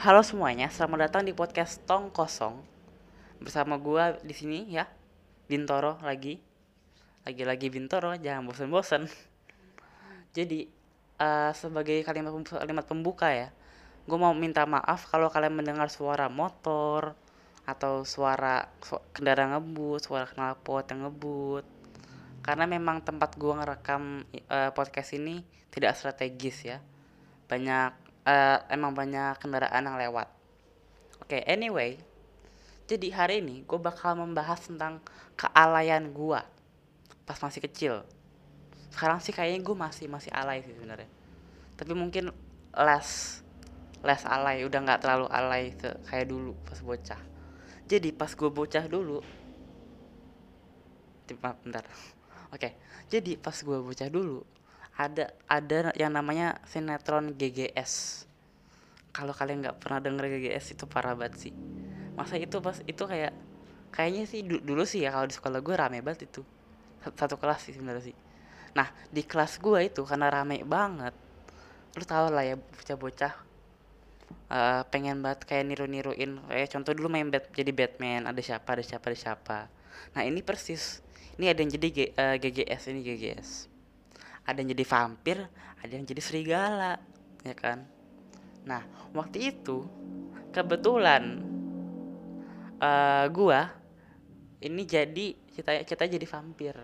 Halo semuanya, selamat datang di podcast Tong Kosong. Bersama gua di sini ya, Bintoro lagi. Lagi-lagi Bintoro, jangan bosan-bosan. Jadi, uh, sebagai kalimat kalimat pembuka ya, gue mau minta maaf kalau kalian mendengar suara motor atau suara su kendaraan ngebut, suara knalpot yang ngebut. Karena memang tempat gua ngerekam uh, podcast ini tidak strategis ya. Banyak uh, emang banyak kendaraan yang lewat. Oke, okay, anyway. Jadi hari ini gue bakal membahas tentang kealayan gue pas masih kecil. Sekarang sih kayaknya gue masih masih alay sih sebenarnya. Tapi mungkin less less alay, udah nggak terlalu alay kayak dulu pas bocah. Jadi pas gue bocah dulu, maaf bentar. Oke, okay. jadi pas gue bocah dulu, ada ada yang namanya sinetron GGS kalau kalian nggak pernah denger GGS itu parah banget sih. Masa itu pas itu kayak kayaknya sih dulu sih ya kalau di sekolah gue rame banget itu. Satu kelas sih sebenarnya sih. Nah di kelas gue itu karena rame banget lu tau lah ya bocah-bocah uh, pengen banget kayak niru-niruin. Kayak contoh dulu main bat jadi Batman ada siapa ada siapa ada siapa. Nah ini persis ini ada yang jadi G, uh, eh, GGS ini GGS ada yang jadi vampir ada yang jadi serigala ya kan? Nah waktu itu kebetulan uh, gua ini jadi kita kita jadi vampir.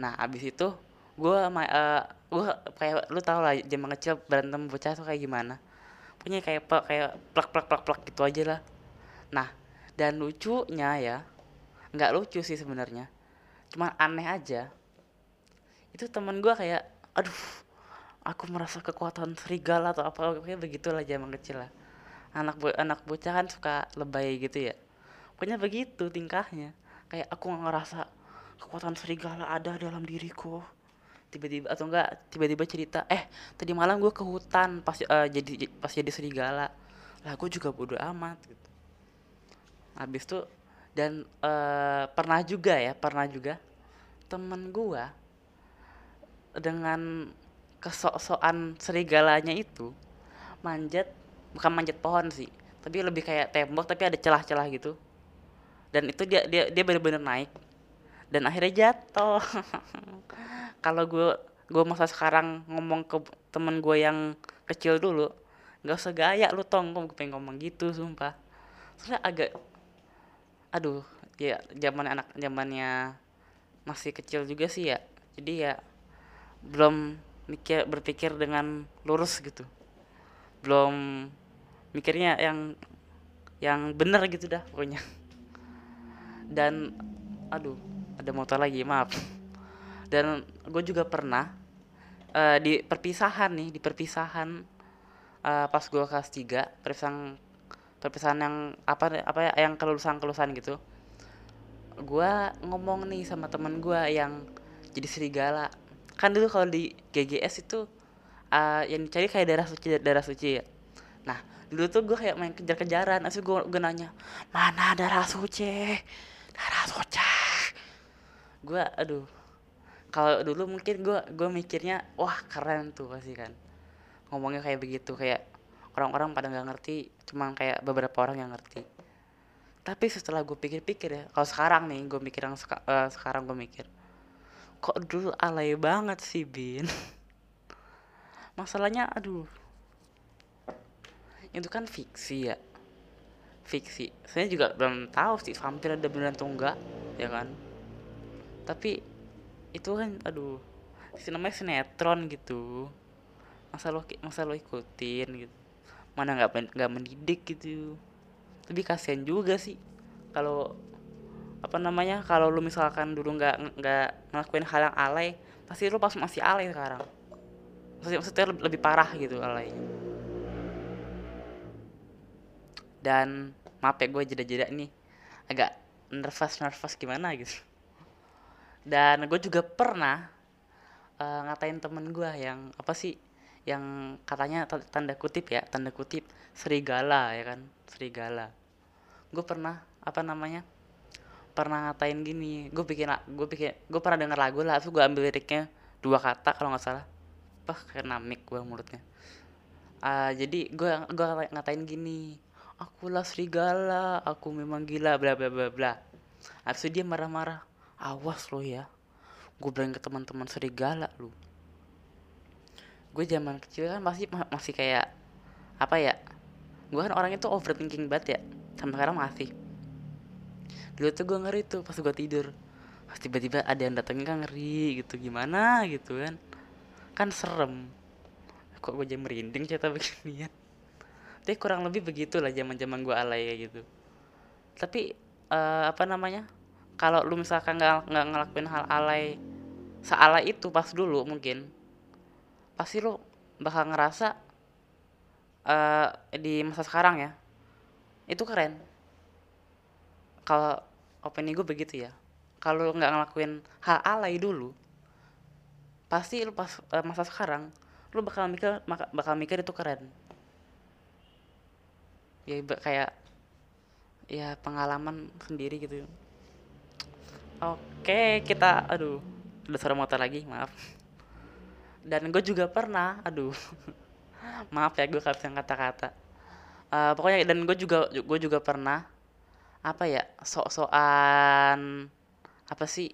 Nah abis itu gua uh, gua kayak lu tau lah zaman kecil berantem bocah tuh kayak gimana? Punya kayak kayak plak plak plak plak gitu aja lah. Nah dan lucunya ya nggak lucu sih sebenarnya. Cuma aneh aja itu teman gue kayak aduh aku merasa kekuatan serigala atau apa kayak begitulah zaman kecil lah. Anak bo anak bocah kan suka lebay gitu ya. Pokoknya begitu tingkahnya. Kayak aku ngerasa kekuatan serigala ada dalam diriku. Tiba-tiba atau enggak tiba-tiba cerita eh tadi malam gue ke hutan pas uh, jadi pas jadi serigala. Lah gue juga bodoh amat gitu. Habis tuh dan uh, pernah juga ya pernah juga temen gue dengan kesok-sokan serigalanya itu manjat bukan manjat pohon sih tapi lebih kayak tembok tapi ada celah-celah gitu. Dan itu dia dia dia benar-benar naik. Dan akhirnya jatuh. Kalau gue gue masa sekarang ngomong ke temen gue yang kecil dulu nggak usah gaya lu tong. Gue pengen ngomong gitu sumpah. Soalnya agak aduh ya zaman anak zamannya masih kecil juga sih ya. Jadi ya belum mikir berpikir dengan lurus gitu. Belum mikirnya yang yang benar gitu dah pokoknya. Dan aduh ada motor lagi maaf. Dan gue juga pernah uh, di perpisahan nih di perpisahan uh, pas gue kelas 3 perpisahan perpisahan yang apa apa ya yang kelulusan kelulusan gitu. Gue ngomong nih sama temen gue yang jadi serigala kan dulu kalau di GGS itu uh, yang dicari kayak darah suci darah suci ya. Nah dulu tuh gue kayak main kejar-kejaran asli gue, gue nanya mana darah suci? Darah suci. Gue aduh. Kalau dulu mungkin gue gue mikirnya wah keren tuh pasti kan. Ngomongnya kayak begitu kayak orang-orang pada nggak ngerti cuman kayak beberapa orang yang ngerti. Tapi setelah gue pikir-pikir ya kalau sekarang nih gue mikir yang seka, uh, sekarang gue mikir kok dulu alay banget sih bin. Masalahnya aduh. Itu kan fiksi ya. Fiksi. Saya juga belum tahu sih vampir ada beneran atau enggak ya kan? Tapi itu kan aduh si namanya sinetron gitu. Masa lo masa lo ikutin gitu. Mana nggak nggak mendidik gitu. Tapi kasihan juga sih kalau apa namanya kalau lu misalkan dulu nggak nggak ngelakuin hal yang alay pasti lu pas masih alay sekarang. Maksudnya, maksudnya lebih, parah gitu alaynya. Dan maaf ya gue jeda-jeda nih agak nervous nervous gimana gitu. Dan gue juga pernah uh, ngatain temen gue yang apa sih yang katanya tanda kutip ya tanda kutip serigala ya kan serigala. Gue pernah apa namanya pernah ngatain gini gue bikin gue bikin gue pernah denger lagu lah terus gue ambil liriknya dua kata kalau nggak salah. Apa kayak namik gue mulutnya. Ah, jadi gue gua ngatain gini akulah serigala aku memang gila bla bla bla bla. Habis itu dia marah-marah awas lo ya gue bilang ke teman-teman serigala lu. Gue zaman kecil kan masih masih kayak apa ya gue kan orangnya tuh overthinking banget ya sampai sekarang masih dulu tuh gue ngeri tuh pas gue tidur. Pas tiba-tiba ada yang datengin kan ngeri gitu gimana? gitu kan. Kan serem. Kok gue jadi merinding cerita beginian tapi kurang lebih begitulah zaman zaman gue alay kayak gitu. Tapi uh, apa namanya kalau lu misalkan nggak nggak ngelakuin hal alay sealay itu pas dulu mungkin pasti lu bakal ngerasa uh, di masa sekarang ya itu keren kalau opini gue begitu ya. Kalau nggak ngelakuin hal alay dulu pasti lu pas uh, masa sekarang lu bakal mikir bakal mikir itu keren. Ya kayak ya pengalaman sendiri gitu. Oke kita aduh udah suara motor lagi maaf. Dan gue juga pernah aduh maaf ya gue kehabisan kata-kata. Uh, pokoknya dan gue juga gue juga pernah apa ya sok-sokan apa sih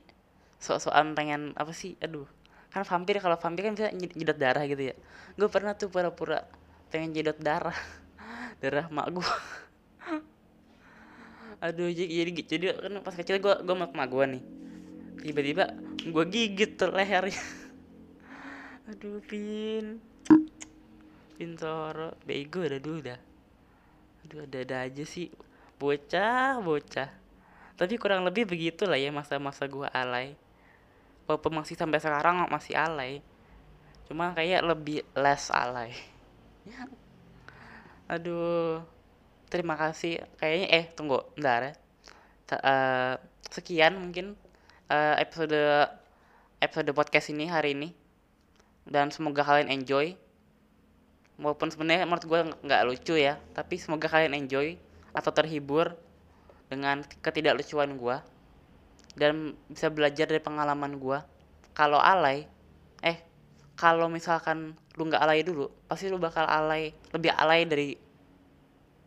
sok-sokan pengen apa sih aduh kan vampir kalau vampir kan bisa nyedot darah gitu ya. Gue pernah tuh pura-pura pengen nyedot darah darah mak gue aduh jadi jadi kan pas kecil gue gue mak mak gue nih tiba-tiba gue gigit tuh lehernya. Aduh pin pintoro bego udah dulu dah. Aduh ada ada aja sih bocah bocah. Tapi kurang lebih begitulah ya masa-masa gue alay. Walaupun masih sampai sekarang masih alay. Cuma kayak lebih less alay. Aduh terima kasih. Kayaknya eh tunggu bentar ya. Uh, sekian mungkin uh, episode episode podcast ini hari ini. Dan semoga kalian enjoy. Walaupun sebenarnya menurut gue nggak lucu ya tapi semoga kalian enjoy atau terhibur dengan ketidaklucuan gue dan bisa belajar dari pengalaman gue kalau alay eh kalau misalkan lu nggak alay dulu pasti lu bakal alay lebih alay dari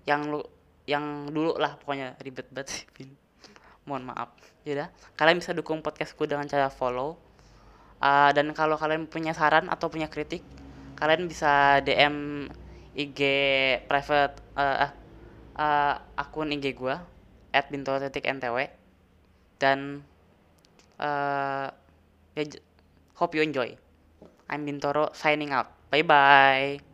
yang lu yang dulu lah pokoknya ribet banget sih mohon maaf. Yaudah kalian bisa dukung podcastku dengan cara follow. Uh, dan kalau kalian punya saran atau punya kritik kalian bisa DM IG private uh, uh, akun IG gue at ntw dan uh, ya, hope you enjoy. I'm Bintoro signing out. Bye bye